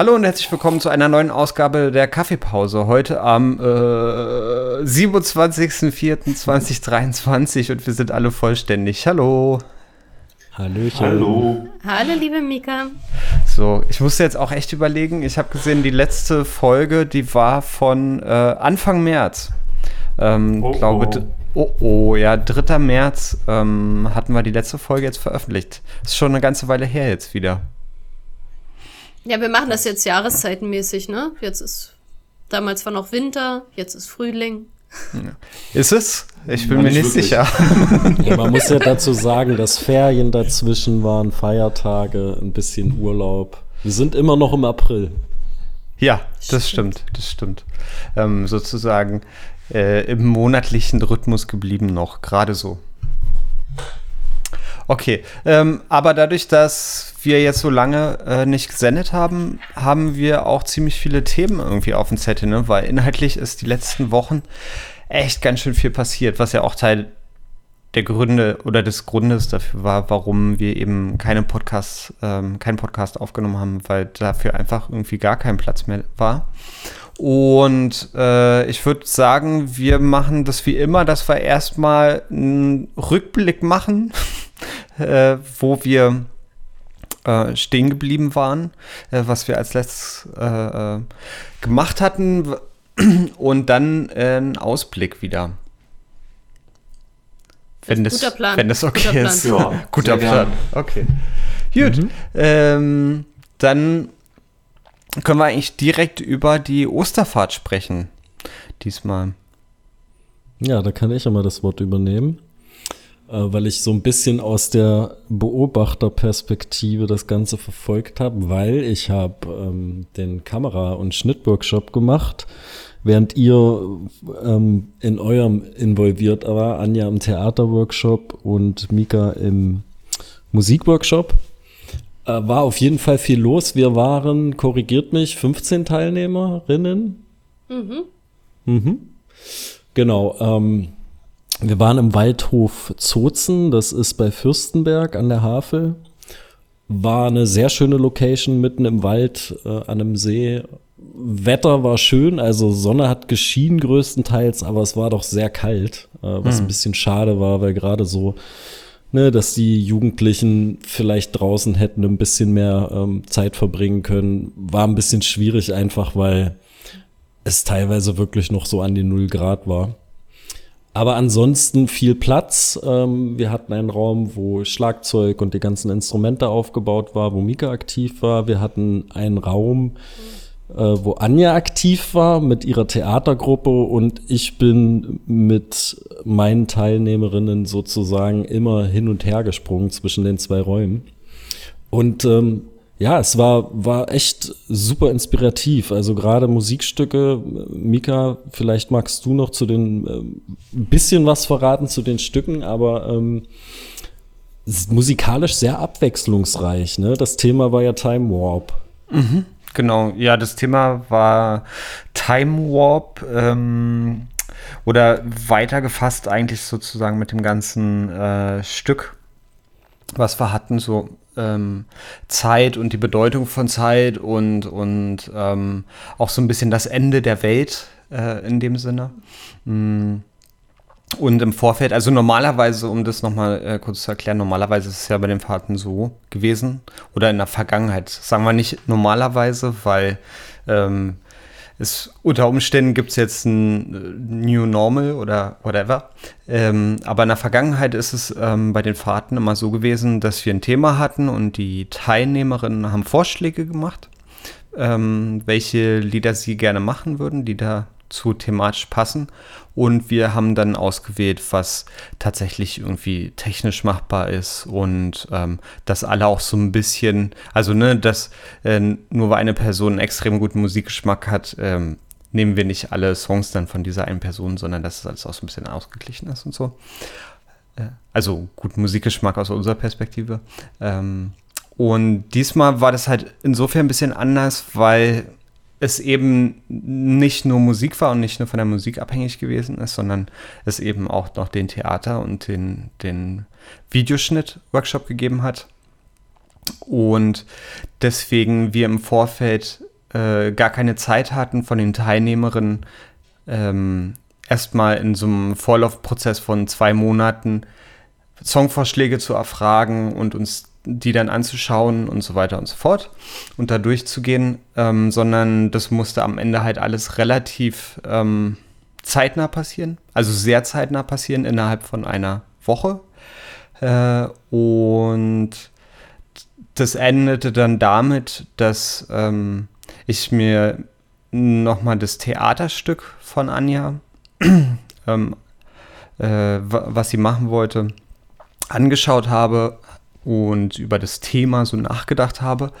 Hallo und herzlich willkommen zu einer neuen Ausgabe der Kaffeepause. Heute am äh, 27.04.2023 und wir sind alle vollständig. Hallo. Hallöchen. Hallo. Hallo, liebe Mika. So, ich musste jetzt auch echt überlegen. Ich habe gesehen, die letzte Folge, die war von äh, Anfang März. Ähm, Oh, glaube, oh. oh, ja, 3. März ähm, hatten wir die letzte Folge jetzt veröffentlicht. Ist schon eine ganze Weile her jetzt wieder. Ja, wir machen das jetzt jahreszeitenmäßig, ne? Jetzt ist, damals war noch Winter, jetzt ist Frühling. Ist es? Ich bin Ja, mir nicht nicht wirklich. sicher. Ja, man muss ja dazu sagen, dass Ferien dazwischen waren, Feiertage, ein bisschen Urlaub. Wir sind immer noch im April. Ja, das stimmt, das stimmt. Ähm, sozusagen äh, im monatlichen Rhythmus geblieben noch, gerade so. Okay, ähm, aber dadurch, dass wir jetzt so lange äh, nicht gesendet haben, haben wir auch ziemlich viele Themen irgendwie auf dem Zettel, ne? weil inhaltlich ist die letzten Wochen echt ganz schön viel passiert, was ja auch Teil der Gründe oder des Grundes dafür war, warum wir eben keine Podcast, ähm, keinen Podcast aufgenommen haben, weil dafür einfach irgendwie gar kein Platz mehr war. Und äh, ich würde sagen, wir machen das wie immer, dass wir erstmal einen Rückblick machen, äh, wo wir äh, stehen geblieben waren, äh, was wir als letztes äh, äh, gemacht hatten und dann äh, einen Ausblick wieder. Wenn Das ist das, guter Plan. wenn das okay Guter Plan. ist. Ja, Guter Plan. gern. Okay. Gut. Ähm, dann können wir eigentlich direkt über die Osterfahrt sprechen. Diesmal. Ja, da kann ich ja mal das Wort übernehmen, weil ich so ein bisschen aus der Beobachterperspektive das Ganze verfolgt habe, weil ich habe ähm, den Kamera- und Schnittworkshop gemacht, während ihr ähm, in eurem involviert war, Anja im Theaterworkshop und Mika im Musikworkshop. Äh, war auf jeden Fall viel los. Wir waren, korrigiert mich, 15 Teilnehmerinnen. Mhm. Genau. Ähm, wir waren im Waldhof Zozen, das ist bei Fürstenberg an der Havel. War eine sehr schöne Location mitten im Wald äh, an einem See. Wetter war schön, also Sonne hat geschienen größtenteils, aber es war doch sehr kalt, äh, was ein bisschen schade war, weil gerade so, ne, dass die Jugendlichen vielleicht draußen hätten ein bisschen mehr ähm, Zeit verbringen können, war ein bisschen schwierig einfach, weil es teilweise wirklich noch so an die Null Grad war. Aber ansonsten viel Platz. Ähm, wir hatten einen Raum, wo Schlagzeug und die ganzen Instrumente aufgebaut war, wo Mika aktiv war. Wir hatten einen Raum, äh, wo Anja aktiv war mit ihrer Theatergruppe und ich bin mit meinen Teilnehmerinnen sozusagen immer hin und her gesprungen zwischen den zwei Räumen. Und ähm, ja, es war, war echt super inspirativ. Also gerade Musikstücke. Mika, vielleicht magst du noch zu den ähm, ein bisschen was verraten zu den Stücken, aber ähm, musikalisch sehr abwechslungsreich. Ne? Das Thema war ja Time Warp. Genau, ja, das Thema war Time Warp ähm, oder weitergefasst eigentlich sozusagen mit dem ganzen äh, Stück, was wir hatten, so ähm, Zeit und die Bedeutung von Zeit und, und ähm, auch so ein bisschen das Ende der Welt äh, in dem Sinne. Mm. Und im Vorfeld, also normalerweise, um das nochmal äh, kurz zu erklären, normalerweise ist es ja bei den Fahrten so gewesen oder in der Vergangenheit, sagen wir nicht normalerweise, weil ähm, es unter Umständen gibt es jetzt ein äh, New Normal oder whatever. Ähm, aber in der Vergangenheit ist es ähm, bei den Fahrten immer so gewesen, dass wir ein Thema hatten und die Teilnehmerinnen haben Vorschläge gemacht, ähm, welche Lieder sie gerne machen würden, die dazu thematisch passen. Und wir haben dann ausgewählt, was tatsächlich irgendwie technisch machbar ist und ähm, dass alle auch so ein bisschen, also ne, dass äh, nur weil eine Person einen extrem guten Musikgeschmack hat, ähm, nehmen wir nicht alle Songs dann von dieser einen Person, sondern dass es alles auch so ein bisschen ausgeglichen ist und so. Äh, also guten Musikgeschmack aus unserer Perspektive. Ähm, und diesmal war das halt insofern ein bisschen anders, weil es eben nicht nur Musik war und nicht nur von der Musik abhängig gewesen ist, sondern es eben auch noch den Theater und den, den Videoschnitt-Workshop gegeben hat. Und deswegen wir im Vorfeld äh, gar keine Zeit hatten von den Teilnehmerinnen ähm, erstmal in so einem Vorlaufprozess von zwei Monaten Songvorschläge zu erfragen und uns die dann anzuschauen und so weiter und so fort und da durchzugehen, ähm, sondern das musste am Ende halt alles relativ ähm, zeitnah passieren, also sehr zeitnah passieren innerhalb von einer Woche. Äh, und das endete dann damit, dass ähm, ich mir nochmal das Theaterstück von Anja, ähm, äh, was sie machen wollte, angeschaut habe und über das Thema so nachgedacht habe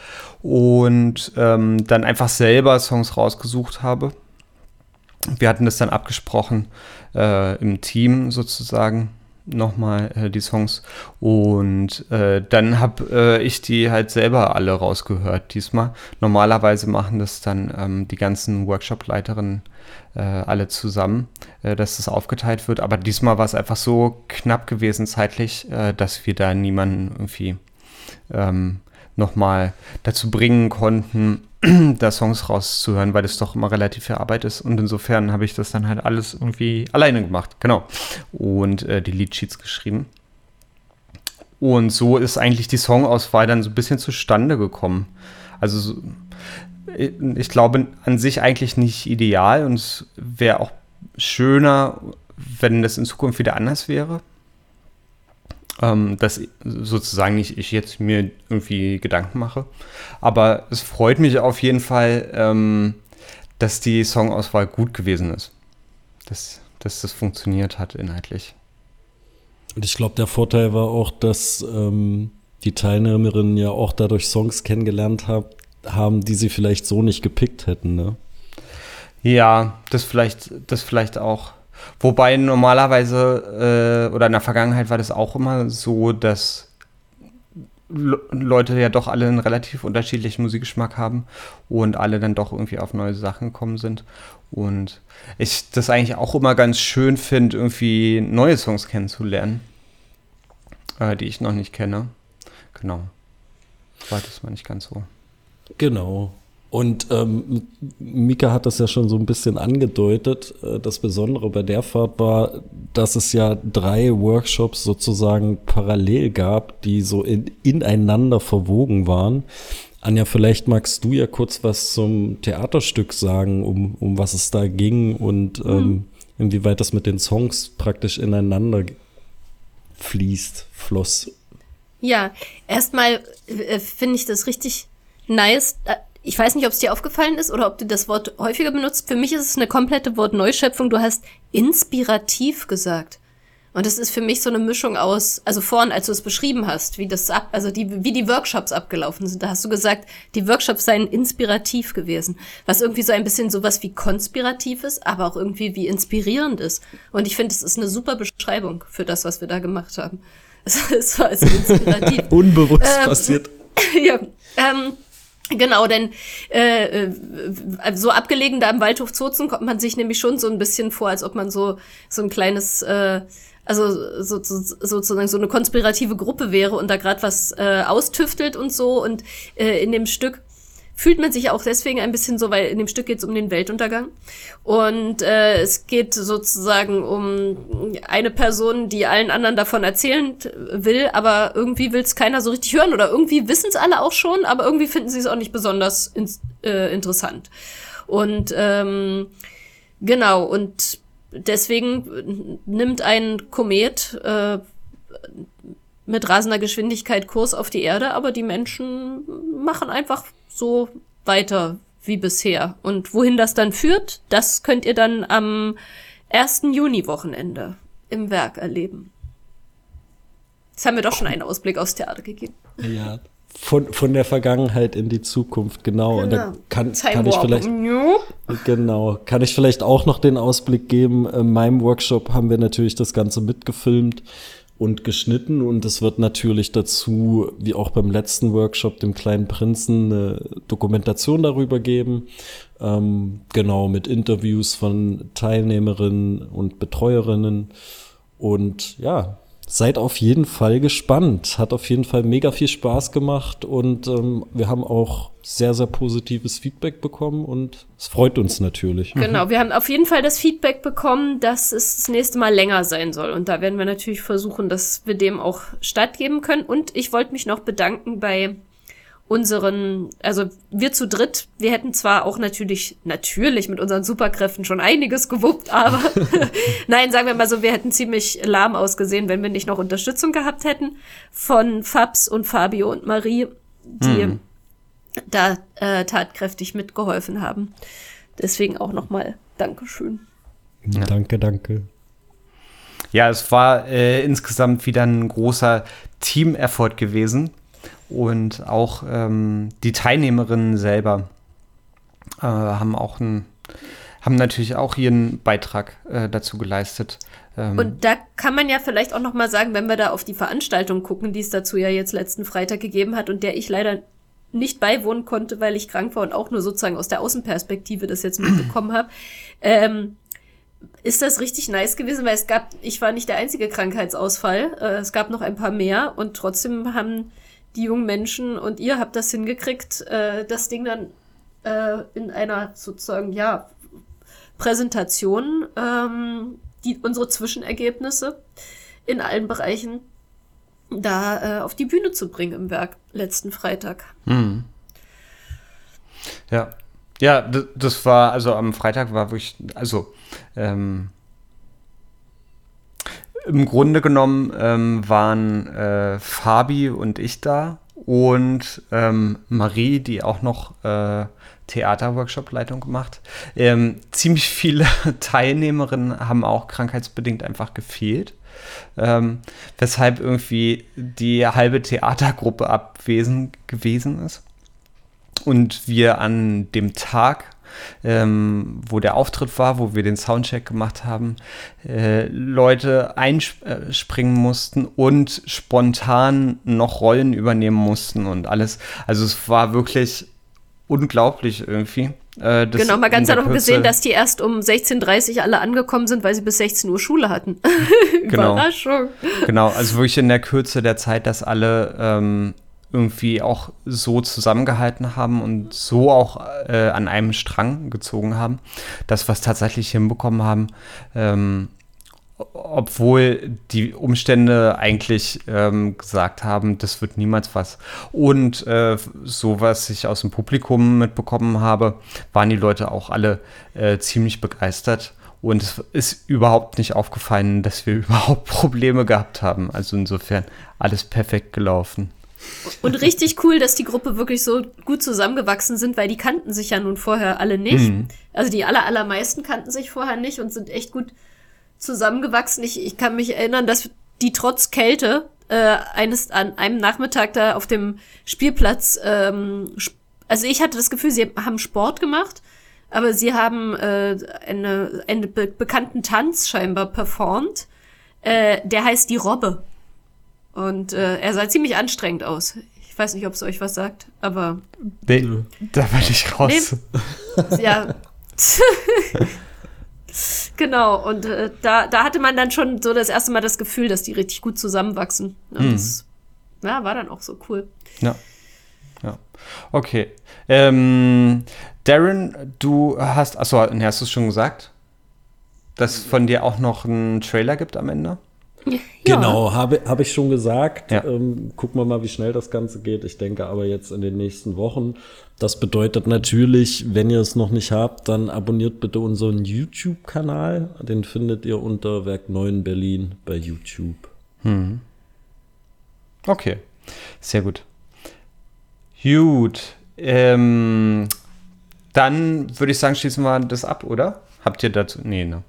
und ähm, dann einfach selber Songs rausgesucht habe. Wir hatten das dann abgesprochen äh, im Team sozusagen nochmal äh, die Songs. Und äh, dann habe äh, ich die halt selber alle rausgehört diesmal. Normalerweise machen das dann ähm, die ganzen Workshop-Leiterinnen äh, alle zusammen, äh, dass das aufgeteilt wird. Aber diesmal war es einfach so knapp gewesen zeitlich, äh, dass wir da niemanden irgendwie ähm, nochmal dazu bringen konnten, da Songs rauszuhören, weil das doch immer relativ viel Arbeit ist. Und insofern habe ich das dann halt alles irgendwie alleine gemacht. Genau. Und äh, die Leadsheets geschrieben. Und so ist eigentlich die Songauswahl dann so ein bisschen zustande gekommen. Also ich glaube an sich eigentlich nicht ideal und es wäre auch schöner, wenn das in Zukunft wieder anders wäre ähm, dass sozusagen nicht ich jetzt mir irgendwie Gedanken mache. Aber es freut mich auf jeden Fall, ähm, dass die Songauswahl gut gewesen ist. Dass, dass das funktioniert hat inhaltlich. Und ich glaube, der Vorteil war auch, dass ähm, die Teilnehmerinnen ja auch dadurch Songs kennengelernt hab, haben, die sie vielleicht so nicht gepickt hätten, ne? Ja, das vielleicht, das vielleicht auch. Wobei normalerweise äh, oder in der Vergangenheit war das auch immer so, dass Leute ja doch alle einen relativ unterschiedlichen Musikgeschmack haben und alle dann doch irgendwie auf neue Sachen gekommen sind. Und ich das eigentlich auch immer ganz schön finde, irgendwie neue Songs kennenzulernen, äh, die ich noch nicht kenne. Genau. War das mal nicht ganz so. Genau. Und ähm, Mika hat das ja schon so ein bisschen angedeutet. Äh, das Besondere bei der Fahrt war, dass es ja drei Workshops sozusagen parallel gab, die so in, ineinander verwogen waren. Anja, vielleicht magst du ja kurz was zum Theaterstück sagen, um, um was es da ging und mhm. ähm, inwieweit das mit den Songs praktisch ineinander fließt, floss. Ja, erstmal äh, finde ich das richtig nice, äh, ich weiß nicht, ob es dir aufgefallen ist oder ob du das Wort häufiger benutzt. Für mich ist es eine komplette Wortneuschöpfung. Du hast inspirativ gesagt. Und das ist für mich so eine Mischung aus, also vorhin, als du es beschrieben hast, wie das ab, also die, wie die Workshops abgelaufen sind, da hast du gesagt, die Workshops seien inspirativ gewesen. Was irgendwie so ein bisschen sowas wie konspirativ ist, aber auch irgendwie wie inspirierend ist. Und ich finde, es ist eine super Beschreibung für das, was wir da gemacht haben. Es war also inspirativ. Unbewusst ähm, passiert. ja, ähm, Genau, denn äh, äh, so abgelegen da im Waldhof Zozen kommt man sich nämlich schon so ein bisschen vor, als ob man so so ein kleines, äh, also so, so, sozusagen so eine konspirative Gruppe wäre und da gerade was äh, austüftelt und so. Und äh, in dem Stück fühlt man sich auch deswegen ein bisschen so, weil in dem Stück geht es um den Weltuntergang. Und äh, es geht sozusagen um eine Person, die allen anderen davon erzählen will, aber irgendwie will es keiner so richtig hören oder irgendwie wissen es alle auch schon, aber irgendwie finden sie es auch nicht besonders in, äh, interessant. Und ähm, genau, und deswegen nimmt ein Komet äh, mit rasender Geschwindigkeit Kurs auf die Erde, aber die Menschen machen einfach so weiter wie bisher. Und wohin das dann führt, das könnt ihr dann am 1. Juni-Wochenende im Werk erleben. Jetzt haben wir doch schon einen Ausblick aufs Theater gegeben. Ja, von, von der Vergangenheit in die Zukunft, genau. genau. Und da genau. kann, kann ich vielleicht genau, kann ich vielleicht auch noch den Ausblick geben. In meinem Workshop haben wir natürlich das Ganze mitgefilmt und geschnitten und es wird natürlich dazu, wie auch beim letzten Workshop, dem kleinen Prinzen, eine Dokumentation darüber geben. Ähm, genau, mit Interviews von Teilnehmerinnen und Betreuerinnen. Und ja, seid auf jeden Fall gespannt. Hat auf jeden Fall mega viel Spaß gemacht und ähm, wir haben auch sehr, sehr positives Feedback bekommen und es freut uns natürlich. Genau, wir haben auf jeden Fall das Feedback bekommen, dass es das nächste Mal länger sein soll. Und da werden wir natürlich versuchen, dass wir dem auch stattgeben können. Und ich wollte mich noch bedanken bei unseren, also wir zu dritt, wir hätten zwar auch natürlich, natürlich mit unseren Superkräften schon einiges gewuppt, aber nein, sagen wir mal so, wir hätten ziemlich lahm ausgesehen, wenn wir nicht noch Unterstützung gehabt hätten von Fabs und Fabio und Marie, die mhm. da äh, tatkräftig mitgeholfen haben. Deswegen auch nochmal Dankeschön. Ja. Danke, danke. Ja, es war äh, insgesamt wieder ein großer Team-Effort gewesen und auch ähm, die Teilnehmerinnen selber äh, haben auch ein, haben natürlich auch ihren Beitrag äh, dazu geleistet. Ähm und da kann man ja vielleicht auch noch mal sagen, wenn wir da auf die Veranstaltung gucken, die es dazu ja jetzt letzten Freitag gegeben hat und der ich leider nicht beiwohnen konnte, weil ich krank war und auch nur sozusagen aus der Außenperspektive das jetzt mitbekommen habe. Ähm, ist das richtig nice gewesen, weil es gab, ich war nicht der einzige Krankheitsausfall, äh, es gab noch ein paar mehr und trotzdem haben die jungen Menschen und ihr habt das hingekriegt, äh, das Ding dann äh, in einer sozusagen, ja, Präsentation, ähm, die, unsere Zwischenergebnisse in allen Bereichen da äh, auf die Bühne zu bringen im Werk letzten Freitag. Mhm. Ja. Ja, das war, also am Freitag war wirklich, also ähm, im Grunde genommen ähm, waren äh, Fabi und ich da und ähm, Marie, die auch noch äh, Theaterworkshop-Leitung gemacht. Ähm, ziemlich viele Teilnehmerinnen haben auch krankheitsbedingt einfach gefehlt. Ähm, weshalb irgendwie die halbe Theatergruppe abwesend gewesen ist. Und wir an dem Tag ähm, wo der Auftritt war, wo wir den Soundcheck gemacht haben, äh, Leute einspringen mussten und spontan noch Rollen übernehmen mussten und alles. Also es war wirklich unglaublich irgendwie. Äh, genau, mal ganz noch gesehen, dass die erst um 16.30 Uhr alle angekommen sind, weil sie bis 16 Uhr Schule hatten. genau. Überraschung. Genau, also wirklich in der Kürze der Zeit, dass alle ähm, irgendwie auch so zusammengehalten haben und so auch äh, an einem Strang gezogen haben, dass wir es tatsächlich hinbekommen haben, ähm, obwohl die Umstände eigentlich ähm, gesagt haben, das wird niemals was. Und äh, so was ich aus dem Publikum mitbekommen habe, waren die Leute auch alle äh, ziemlich begeistert. Und es ist überhaupt nicht aufgefallen, dass wir überhaupt Probleme gehabt haben. Also insofern alles perfekt gelaufen. Und richtig cool, dass die Gruppe wirklich so gut zusammengewachsen sind, weil die kannten sich ja nun vorher alle nicht. Mhm. Also die aller, allermeisten kannten sich vorher nicht und sind echt gut zusammengewachsen. Ich, ich kann mich erinnern, dass die trotz Kälte äh, eines an einem Nachmittag da auf dem Spielplatz, ähm, also ich hatte das Gefühl, sie haben Sport gemacht, aber sie haben äh, eine, einen be bekannten Tanz scheinbar performt. Äh, der heißt die Robbe. Und äh, er sah ziemlich anstrengend aus. Ich weiß nicht, ob es euch was sagt, aber. Nee, da bin ich raus. Nee, ja. genau, und äh, da, da hatte man dann schon so das erste Mal das Gefühl, dass die richtig gut zusammenwachsen. Und mhm. das ja, war dann auch so cool. Ja. Ja. Okay. Ähm, Darren, du hast, achso, hast du es schon gesagt? Dass es von dir auch noch einen Trailer gibt am Ende? Ja. Genau, habe hab ich schon gesagt. Ja. Ähm, gucken wir mal, wie schnell das Ganze geht. Ich denke aber jetzt in den nächsten Wochen. Das bedeutet natürlich, wenn ihr es noch nicht habt, dann abonniert bitte unseren YouTube-Kanal. Den findet ihr unter Werk 9 Berlin bei YouTube. Hm. Okay, sehr gut. Gut. Ähm, dann würde ich sagen, schließen wir das ab, oder? Habt ihr dazu? Nee, ne?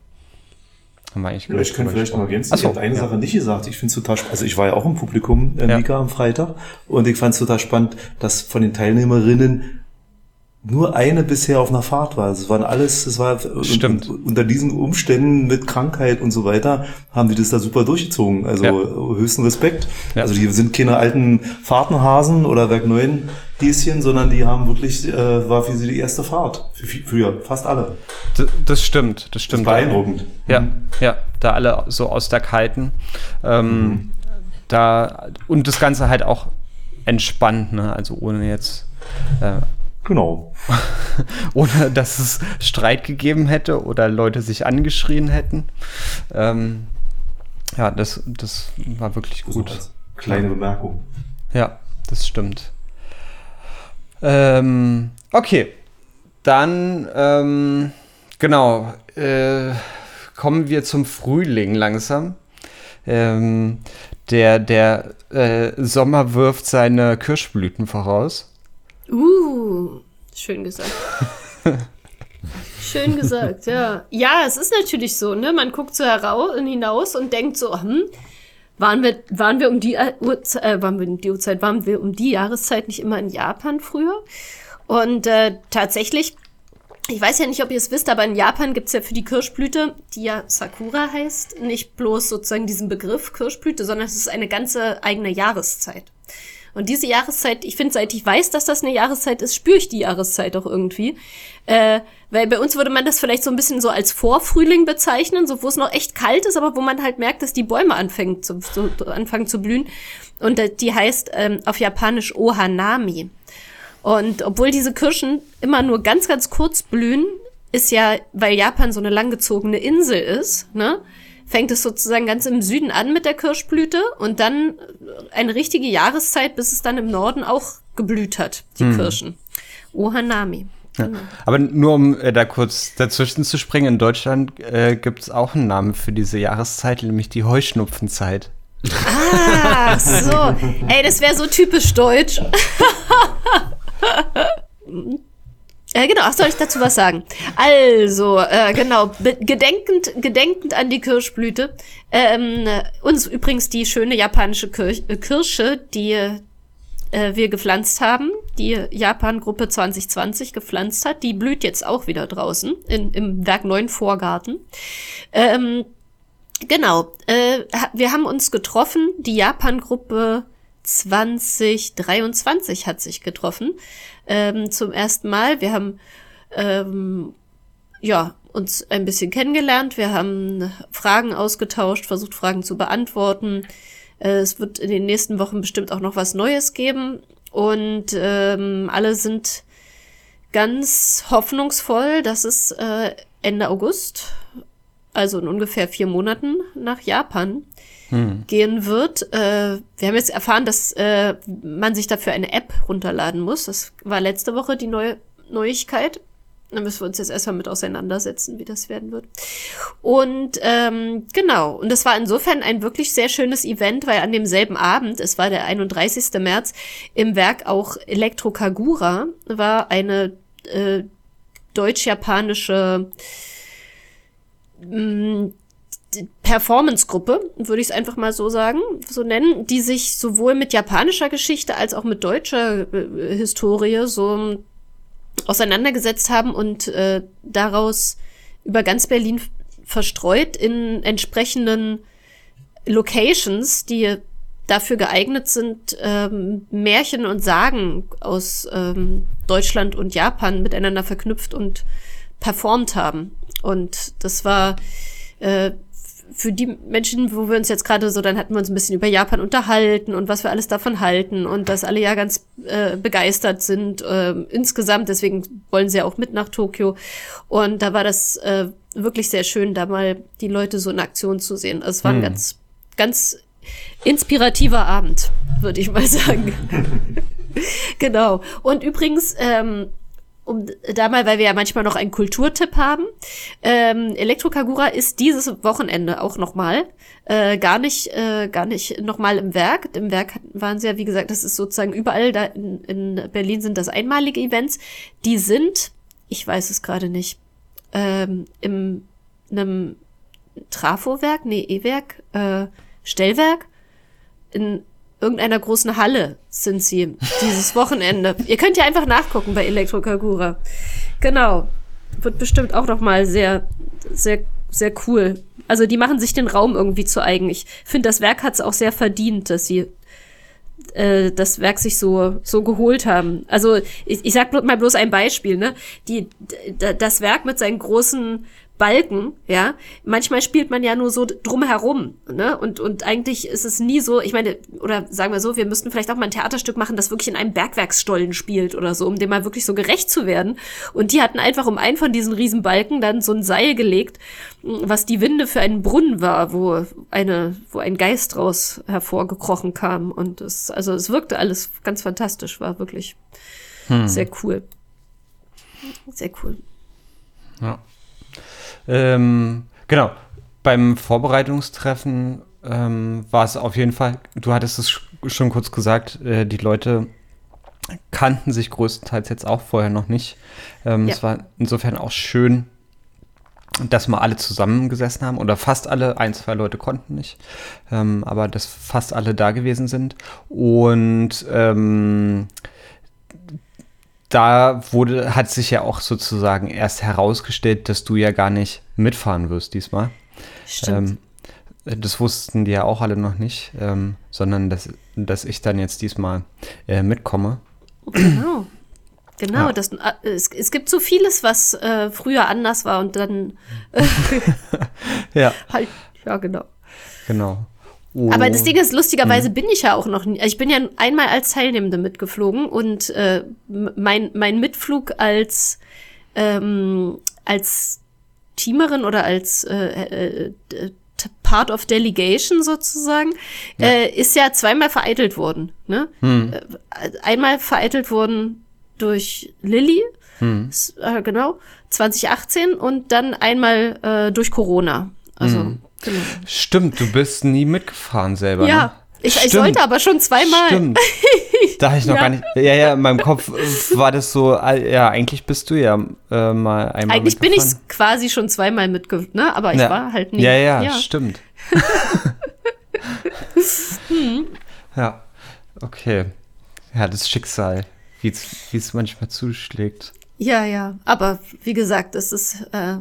Haben wir eigentlich ja, ich könnte vielleicht noch ergänzen. So, ich habe eine ja. Sache nicht gesagt. Ich finde es total spannend. Also ich war ja auch im Publikum, äh, Mika, ja. am Freitag. Und ich fand es total spannend, dass von den Teilnehmerinnen nur eine bisher auf einer Fahrt war. Es waren alles, es war Stimmt. unter diesen Umständen mit Krankheit und so weiter, haben die das da super durchgezogen. Also ja. höchsten Respekt. Ja. Also die sind keine alten Fahrtenhasen oder Werk 9 Häschen, sondern die haben wirklich, äh, war für sie die erste Fahrt. Für, für fast alle. Das, das stimmt, das stimmt. Das beeindruckend. Ja, mhm. ja, da alle so aus der Kalten. Ähm, mhm. Da, und das Ganze halt auch entspannt, ne? Also ohne jetzt äh, Genau. Ohne dass es Streit gegeben hätte oder Leute sich angeschrien hätten. Ähm, ja, das, das war wirklich gut. So kleine Bemerkung. Ja, das stimmt. Ähm, okay, dann ähm, genau äh, kommen wir zum Frühling langsam. Ähm, der der äh, Sommer wirft seine Kirschblüten voraus. Uh, schön gesagt. schön gesagt, ja. Ja, es ist natürlich so, ne? Man guckt so hinaus und denkt so, hm, waren wir, waren wir um die äh, Uhrzeit, äh, waren wir um die Uhrzeit, waren wir um die Jahreszeit nicht immer in Japan früher? Und äh, tatsächlich, ich weiß ja nicht, ob ihr es wisst, aber in Japan gibt's ja für die Kirschblüte, die ja Sakura heißt, nicht bloß sozusagen diesen Begriff Kirschblüte, sondern es ist eine ganze eigene Jahreszeit. Und diese Jahreszeit, ich finde, seit ich weiß, dass das eine Jahreszeit ist, spüre ich die Jahreszeit auch irgendwie. Äh, weil bei uns würde man das vielleicht so ein bisschen so als Vorfrühling bezeichnen, so wo es noch echt kalt ist, aber wo man halt merkt, dass die Bäume anfangen zu, zu, anfangen zu blühen. Und äh, die heißt ähm, auf Japanisch Ohanami. Und obwohl diese Kirschen immer nur ganz, ganz kurz blühen, ist ja, weil Japan so eine langgezogene Insel ist, ne? Fängt es sozusagen ganz im Süden an mit der Kirschblüte und dann eine richtige Jahreszeit, bis es dann im Norden auch geblüht hat, die hm. Kirschen. Ohanami. Ja. Genau. Aber nur um äh, da kurz dazwischen zu springen, in Deutschland äh, gibt es auch einen Namen für diese Jahreszeit, nämlich die Heuschnupfenzeit. Ah, so. Ey, das wäre so typisch deutsch. Äh, genau, ach, soll ich dazu was sagen? Also, äh, genau, gedenkend, gedenkend an die Kirschblüte. Ähm, uns übrigens die schöne japanische Kirch äh, Kirsche, die äh, wir gepflanzt haben, die Japan-Gruppe 2020 gepflanzt hat, die blüht jetzt auch wieder draußen in, im Werk 9 Vorgarten. Ähm, genau, äh, wir haben uns getroffen, die Japan-Gruppe 2023 hat sich getroffen ähm, zum ersten Mal. Wir haben ähm, ja uns ein bisschen kennengelernt. Wir haben Fragen ausgetauscht, versucht Fragen zu beantworten. Äh, es wird in den nächsten Wochen bestimmt auch noch was Neues geben und ähm, alle sind ganz hoffnungsvoll, dass es äh, Ende August, also in ungefähr vier Monaten nach Japan, hm. gehen wird. Äh, wir haben jetzt erfahren, dass äh, man sich dafür eine App runterladen muss. Das war letzte Woche die neue Neuigkeit. Da müssen wir uns jetzt erstmal mit auseinandersetzen, wie das werden wird. Und ähm, genau, und das war insofern ein wirklich sehr schönes Event, weil an demselben Abend, es war der 31. März, im Werk auch Elektro Kagura war eine äh, deutsch-japanische mm, Performance-Gruppe, würde ich es einfach mal so sagen, so nennen, die sich sowohl mit japanischer Geschichte als auch mit deutscher äh, Historie so auseinandergesetzt haben und äh, daraus über ganz Berlin verstreut in entsprechenden Locations, die dafür geeignet sind, ähm, Märchen und Sagen aus ähm, Deutschland und Japan miteinander verknüpft und performt haben. Und das war äh, für die Menschen, wo wir uns jetzt gerade so, dann hatten wir uns ein bisschen über Japan unterhalten und was wir alles davon halten und dass alle ja ganz äh, begeistert sind äh, insgesamt. Deswegen wollen sie ja auch mit nach Tokio. Und da war das äh, wirklich sehr schön, da mal die Leute so in Aktion zu sehen. Also es war ein hm. ganz, ganz inspirativer Abend, würde ich mal sagen. genau. Und übrigens, ähm, um da mal, weil wir ja manchmal noch einen Kulturtipp haben. Ähm, Elektro Kagura ist dieses Wochenende auch nochmal. Äh, gar nicht, äh, gar nicht nochmal im Werk. Im Werk waren sie ja, wie gesagt, das ist sozusagen überall da in, in Berlin sind das einmalige Events. Die sind, ich weiß es gerade nicht, ähm, im einem Trafowerk, nee, E-Werk, äh, Stellwerk in irgendeiner großen Halle sind sie dieses Wochenende. Ihr könnt ja einfach nachgucken bei Elektro Kagura. Genau. Wird bestimmt auch noch mal sehr, sehr, sehr cool. Also die machen sich den Raum irgendwie zu eigen. Ich finde, das Werk hat es auch sehr verdient, dass sie äh, das Werk sich so so geholt haben. Also ich, ich sag mal bloß ein Beispiel, ne? Die das Werk mit seinen großen Balken, ja. Manchmal spielt man ja nur so drumherum, ne? Und, und eigentlich ist es nie so, ich meine, oder sagen wir so, wir müssten vielleicht auch mal ein Theaterstück machen, das wirklich in einem Bergwerksstollen spielt oder so, um dem mal wirklich so gerecht zu werden. Und die hatten einfach um einen von diesen riesen Balken dann so ein Seil gelegt, was die Winde für einen Brunnen war, wo eine, wo ein Geist raus hervorgekrochen kam. Und es, also es wirkte alles ganz fantastisch, war wirklich hm. sehr cool. Sehr cool. Ja. Ähm, genau. Beim Vorbereitungstreffen ähm, war es auf jeden Fall, du hattest es schon kurz gesagt, äh, die Leute kannten sich größtenteils jetzt auch vorher noch nicht. Ähm, ja. Es war insofern auch schön, dass mal alle zusammengesessen haben oder fast alle, ein, zwei Leute konnten nicht, ähm, aber dass fast alle da gewesen sind. Und ähm, da wurde, hat sich ja auch sozusagen erst herausgestellt, dass du ja gar nicht mitfahren wirst diesmal. Stimmt. Ähm, das wussten die ja auch alle noch nicht, ähm, sondern dass, dass ich dann jetzt diesmal äh, mitkomme. Genau. Genau, ja. das, äh, es, es gibt so vieles, was äh, früher anders war und dann äh, ja. halt, ja, genau. Genau. Oh. Aber das Ding ist, lustigerweise mhm. bin ich ja auch noch, ich bin ja einmal als Teilnehmende mitgeflogen und äh, mein, mein Mitflug als, ähm, als Teamerin oder als äh, äh, äh Part of Delegation sozusagen, ja. äh, ist ja zweimal vereitelt worden. Ne? Hm. Äh, einmal vereitelt worden durch Lilly, hm. äh, genau, 2018 und dann einmal äh, durch Corona. Also hm. Genau. Stimmt, du bist nie mitgefahren selber. Ja. Ne? Ich, ich, sollte aber schon zweimal. Stimmt. Da habe ich noch ja. gar nicht. Ja, ja, in meinem Kopf war das so, ja, eigentlich bist du ja äh, mal einmal. Eigentlich bin ich quasi schon zweimal mitgefahren, ne? Aber ich ja. war halt nie. Ja, ja, ja. stimmt. hm. Ja, okay. Ja, das Schicksal, wie es manchmal zuschlägt. Ja, ja. Aber wie gesagt, es ist äh,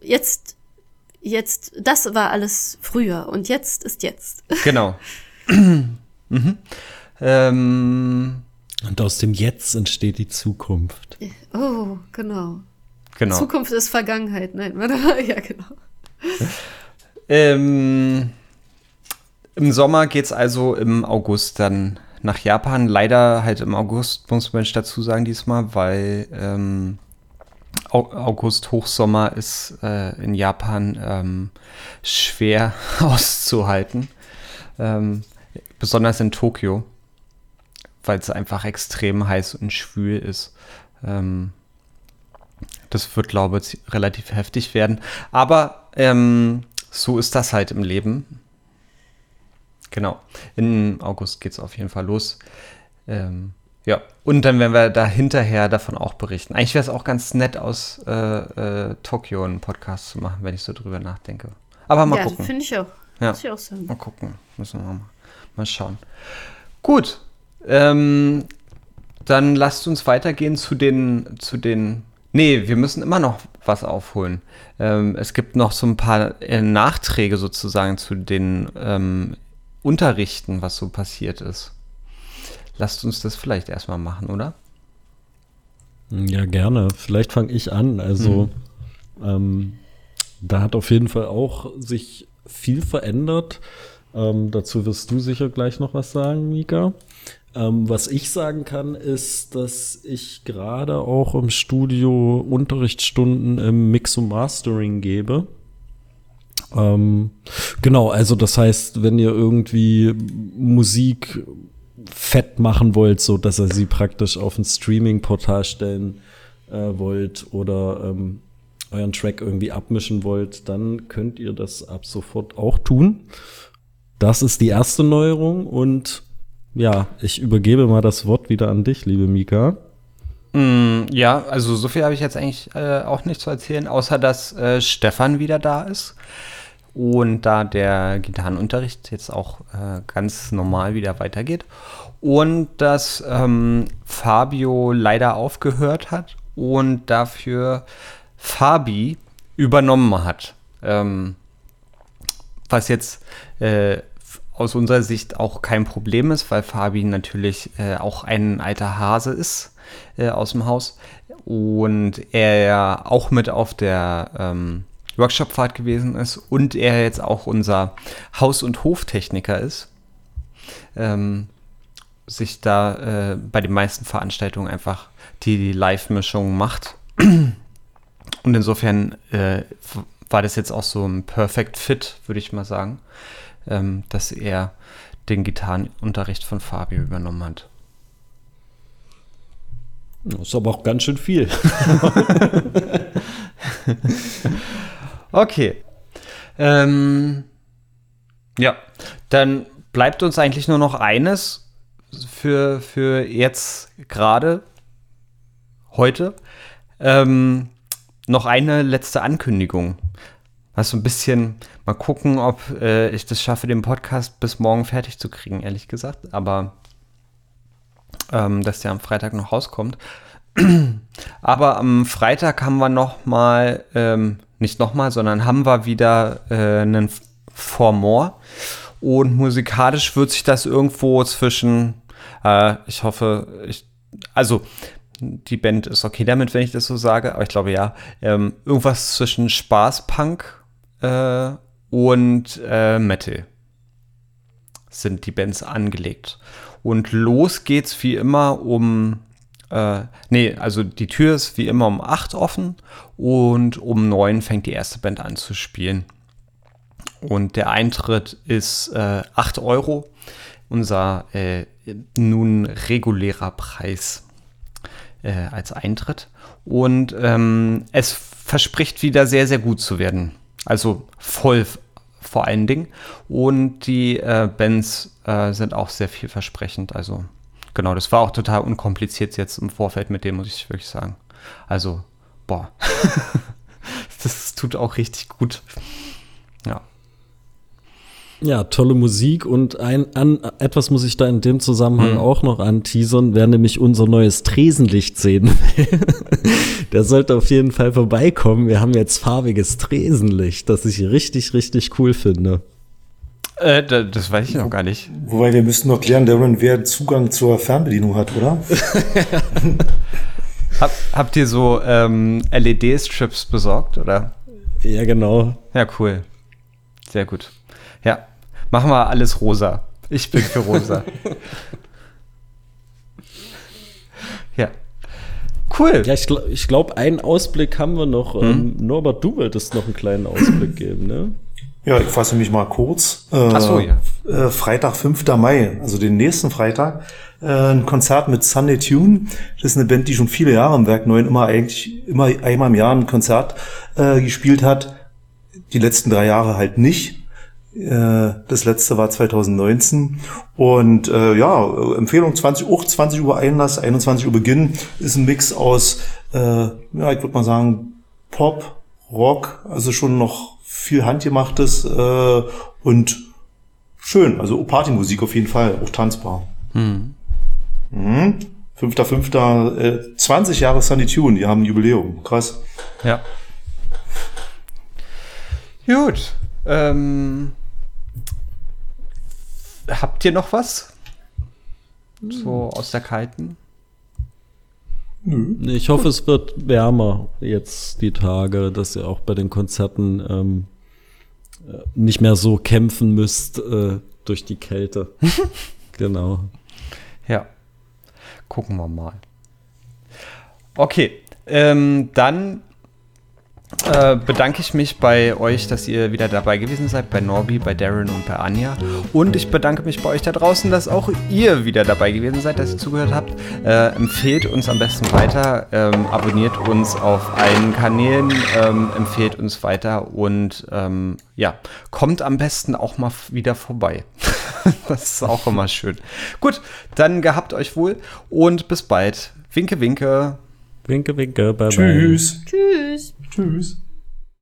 jetzt jetzt, das war alles früher und jetzt ist jetzt. Genau. mhm. ähm. Und aus dem Jetzt entsteht die Zukunft. Oh, genau. Genau. Zukunft ist Vergangenheit. Nein, ja, genau. Ähm, Im Sommer geht es also im August dann nach Japan. Leider halt im August, muss man dazu sagen, diesmal, weil ähm, August Hochsommer ist äh, in Japan ähm, schwer auszuhalten. Ähm, besonders in Tokio, weil es einfach extrem heiß und schwül ist. Ähm, das wird, glaube ich, relativ heftig werden. Aber ähm, so ist das halt im Leben. Genau. Im August geht es auf jeden Fall los. Ähm, ja, und dann werden wir da hinterher davon auch berichten. Eigentlich wäre es auch ganz nett, aus äh, äh, Tokio einen Podcast zu machen, wenn ich so drüber nachdenke. Aber mal ja, gucken. finde ich auch. Ja, ich auch sagen. mal gucken. Müssen wir mal, mal schauen. Gut. Ähm, dann lasst uns weitergehen zu den, zu den. Nee, wir müssen immer noch was aufholen. Ähm, es gibt noch so ein paar äh, Nachträge sozusagen zu den ähm, Unterrichten, was so passiert ist. Lasst uns das vielleicht erstmal machen, oder? Ja, gerne. Vielleicht fange ich an. Also, mhm. ähm, da hat auf jeden Fall auch sich viel verändert. Ähm, dazu wirst du sicher gleich noch was sagen, Mika. Ähm, was ich sagen kann, ist, dass ich gerade auch im Studio Unterrichtsstunden im Mix und Mastering gebe. Ähm, genau, also das heißt, wenn ihr irgendwie Musik fett machen wollt, so dass ihr sie praktisch auf ein Streaming-Portal stellen äh, wollt oder ähm, euren Track irgendwie abmischen wollt, dann könnt ihr das ab sofort auch tun. Das ist die erste Neuerung und ja, ich übergebe mal das Wort wieder an dich, liebe Mika. Mm, ja, also so viel habe ich jetzt eigentlich äh, auch nicht zu erzählen, außer dass äh, Stefan wieder da ist. Und da der Gitarrenunterricht jetzt auch äh, ganz normal wieder weitergeht. Und dass ähm, Fabio leider aufgehört hat und dafür Fabi übernommen hat. Ähm, was jetzt äh, aus unserer Sicht auch kein Problem ist, weil Fabi natürlich äh, auch ein alter Hase ist äh, aus dem Haus und er ja auch mit auf der ähm, Workshopfahrt gewesen ist und er jetzt auch unser Haus- und Hoftechniker ist. Ähm, sich da äh, bei den meisten Veranstaltungen einfach die Live-Mischung macht. Und insofern äh, war das jetzt auch so ein Perfect Fit, würde ich mal sagen, ähm, dass er den Gitarrenunterricht von Fabio übernommen hat. Das ist aber auch ganz schön viel. okay. Ähm, ja, dann bleibt uns eigentlich nur noch eines für, für jetzt gerade, heute. Ähm, noch eine letzte Ankündigung. Also ein bisschen mal gucken, ob äh, ich das schaffe, den Podcast bis morgen fertig zu kriegen, ehrlich gesagt. Aber ähm, dass der am Freitag noch rauskommt. Aber am Freitag haben wir noch mal, ähm, nicht noch mal, sondern haben wir wieder äh, einen For More. Und musikalisch wird sich das irgendwo zwischen, äh, ich hoffe, ich, also die Band ist okay damit, wenn ich das so sage, aber ich glaube ja, ähm, irgendwas zwischen Spaßpunk äh, und äh, Metal sind die Bands angelegt. Und los geht's wie immer um, äh, nee, also die Tür ist wie immer um 8 offen und um 9 fängt die erste Band an zu spielen. Und der Eintritt ist äh, 8 Euro, unser äh, nun regulärer Preis äh, als Eintritt. Und ähm, es verspricht wieder sehr, sehr gut zu werden. Also voll vor allen Dingen. Und die äh, Bands äh, sind auch sehr vielversprechend. Also genau, das war auch total unkompliziert jetzt im Vorfeld mit dem, muss ich wirklich sagen. Also, boah. das tut auch richtig gut. Ja. Ja, tolle Musik und ein, an, etwas muss ich da in dem Zusammenhang mhm. auch noch anteasern, wer nämlich unser neues Tresenlicht sehen will. Der sollte auf jeden Fall vorbeikommen. Wir haben jetzt farbiges Tresenlicht, das ich richtig, richtig cool finde. Äh, das weiß ich noch gar nicht. Wobei wir müssten noch klären, Darren, wer Zugang zur Fernbedienung hat, oder? Hab, habt ihr so ähm, LED-Strips besorgt, oder? Ja, genau. Ja, cool. Sehr gut. Ja, machen wir alles rosa. Ich bin für rosa. ja. Cool. Ja, ich, ich glaube, einen Ausblick haben wir noch. Hm? Ähm, Norbert, du wolltest noch einen kleinen Ausblick geben, ne? Ja, ich fasse mich mal kurz. Äh, Ach so, ja. Äh, Freitag, 5. Mai, also den nächsten Freitag, äh, ein Konzert mit Sunday Tune. Das ist eine Band, die schon viele Jahre im Werk 9 immer eigentlich immer einmal im Jahr ein Konzert äh, gespielt hat. Die letzten drei Jahre halt nicht. Äh, das letzte war 2019. Und äh, ja, Empfehlung 20 Uhr, 20 Uhr Einlass, 21 Uhr Beginn. Ist ein Mix aus, äh, ja, ich würde mal sagen, Pop, Rock, also schon noch viel Handgemachtes äh, und schön. Also Partymusik auf jeden Fall, auch tanzbar. Hm. Mhm. 5.5. Äh, 20 Jahre Sunny Tune, die haben ein Jubiläum. Krass. Ja. Gut. Ähm, habt ihr noch was? So aus der kalten? Ich hoffe, es wird wärmer jetzt die Tage, dass ihr auch bei den Konzerten ähm, äh, nicht mehr so kämpfen müsst äh, durch die Kälte. genau. Ja. Gucken wir mal. Okay, ähm, dann äh, bedanke ich mich bei euch, dass ihr wieder dabei gewesen seid, bei Norbi, bei Darren und bei Anja. Und ich bedanke mich bei euch da draußen, dass auch ihr wieder dabei gewesen seid, dass ihr zugehört habt. Äh, empfehlt uns am besten weiter, ähm, abonniert uns auf allen Kanälen, ähm, empfehlt uns weiter und ähm, ja, kommt am besten auch mal wieder vorbei. das ist auch immer schön. Gut, dann gehabt euch wohl und bis bald. Winke, winke. Winke, winke. Bye, Tschüss. Bye. Tschüss. Tschüss.